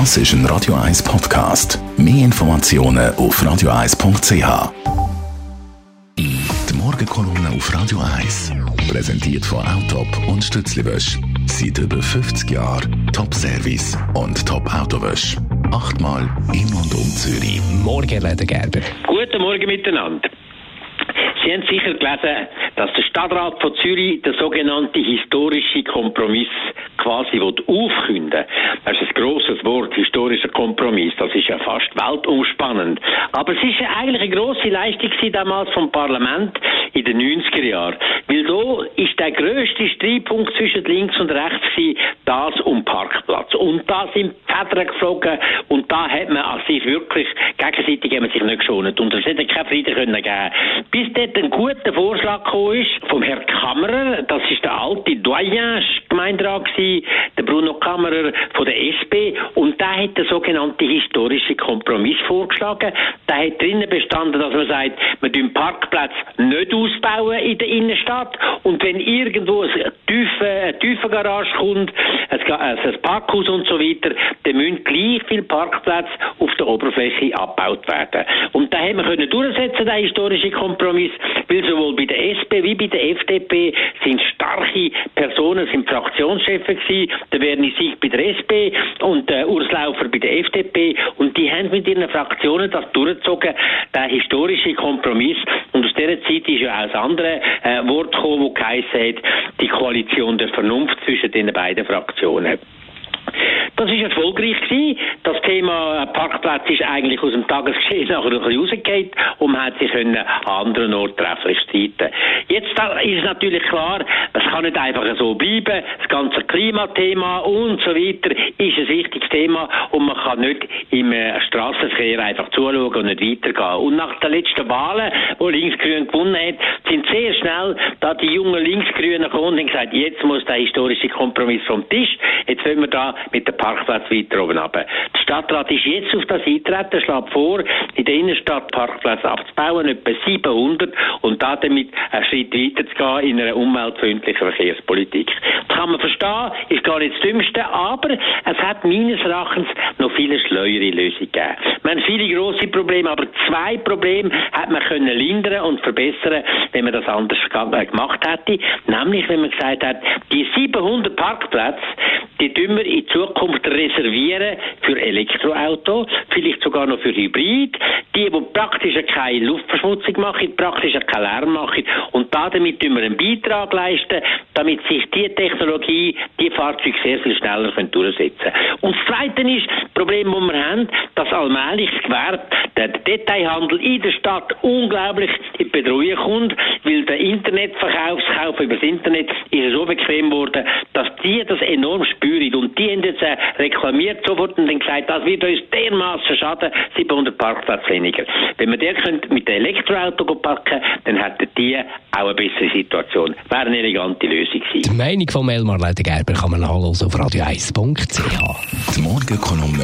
Das ist ein Radio 1 Podcast. Mehr Informationen auf radio1.ch. Die Morgenkolumne auf Radio 1 präsentiert von Autop und Stützliwösch. Seit über 50 Jahren Top-Service und Top-Autowösch. Achtmal in und um Zürich. Morgen, Leder Gerber. Guten Morgen miteinander. Sie haben sicher gelesen, dass der Stadtrat von Zürich den sogenannten historischen Kompromiss quasi aufkünden Das ist ein grosses Wort, historischer Kompromiss. Das ist ja fast weltumspannend. Aber es ist ja eigentlich eine grosse Leistung damals vom Parlament in den 90er Jahren. Weil da ist der grösste Streitpunkt zwischen links und rechts gewesen, das um Parkplatz. Und da sind Federn geflogen und da hat man sich wirklich gegenseitig haben sich nicht geschont. Und es hätte keinen Frieden können geben. Bis dort ein guter Vorschlag gekommen ist vom Herrn Kammerer, das ist der alte Doyen Gemeinderat der Bruno Kammerer von der SP und der hat den sogenannten historischen Kompromiss vorgeschlagen. Der hat drinnen bestanden, dass man sagt, man den Parkplatz nicht ausbauen in der Innenstadt und wenn irgendwo tiefe, eine tiefe Garage kommt, ein Parkhaus und so weiter, dann müssen gleich viele Parkplätze auf der Oberfläche abgebaut werden. Und da haben wir durchsetzen, den historischen Kompromiss, weil sowohl bei der SP wie bei der FDP sind starke Personen, sind Fraktionschefs gewesen, der Werner Sieg bei der SP und der Urs Laufer bei der FDP und die haben mit ihren Fraktionen das durchgezogen, der historische Kompromiss. Und aus dieser Zeit ist ja auch das andere äh, Wort gekommen, das geheißen hat, die Koalition der Vernunft zwischen den beiden Fraktionen. Das ist erfolgreich gewesen. Das Thema Parkplatz ist eigentlich aus dem Tagesgeschehen nachher ein bisschen rausgefallen und man hat sich können an anderen Orten trefflich streiten. Jetzt ist natürlich klar, es kann nicht einfach so bleiben. Das ganze Klimathema und so weiter ist ein wichtiges Thema und man kann nicht im äh, Straßenverkehr einfach zuschauen und nicht weitergehen. Und nach den letzten Wahlen, wo Linksgrün gewonnen hat, sind sehr schnell da die jungen Linksgrünen gekommen und haben gesagt, jetzt muss der historische Kompromiss vom Tisch. Jetzt wollen wir da mit dem Parkplatz weiter oben runter. Der Stadtrat ist jetzt auf das eintreten, schlägt vor, in der Innenstadt Parkplätze abzubauen, etwa 700, und da damit einen Schritt weiter zu gehen in einer umweltfreundlichen Verkehrspolitik. Das kann man verstehen, ist gar nicht das Dümmste, aber es hat meines Erachtens noch viele schleuere Lösungen gegeben. Wir haben viele grosse Probleme, aber zwei Probleme hat man können lindern und verbessern, wenn man das anders gemacht hätte. Nämlich, wenn man gesagt hat, die 700 Parkplätze, die tun wir in Zukunft reservieren für Elektroauto, vielleicht sogar noch für Hybrid, die, die praktisch keine Luftverschmutzung machen, praktisch keinen Lärm machen und da damit tun wir einen Beitrag leisten, damit sich die Technologie, die Fahrzeuge sehr viel schneller durchsetzen können. Und das Zweite ist, Problem, das wir haben, dass allmählich das Gewerbe, der Detailhandel in der Stadt unglaublich in Bedrohung kommt, weil der Internetverkaufskauf über das Internet ist so bequem geworden, dass die das enorm spüren. Und die haben jetzt äh, reklamiert sofort und dann gesagt, das wird uns dermaßen schaden, 700 Parkplätze weniger. Wenn wir der mit dem Elektroauto packen, dann hätten die auch eine bessere Situation. Wäre eine elegante Lösung gewesen. Die Meinung von Elmar Gerber kann man nachlesen auf radio1.ch. Die Morgenkolumne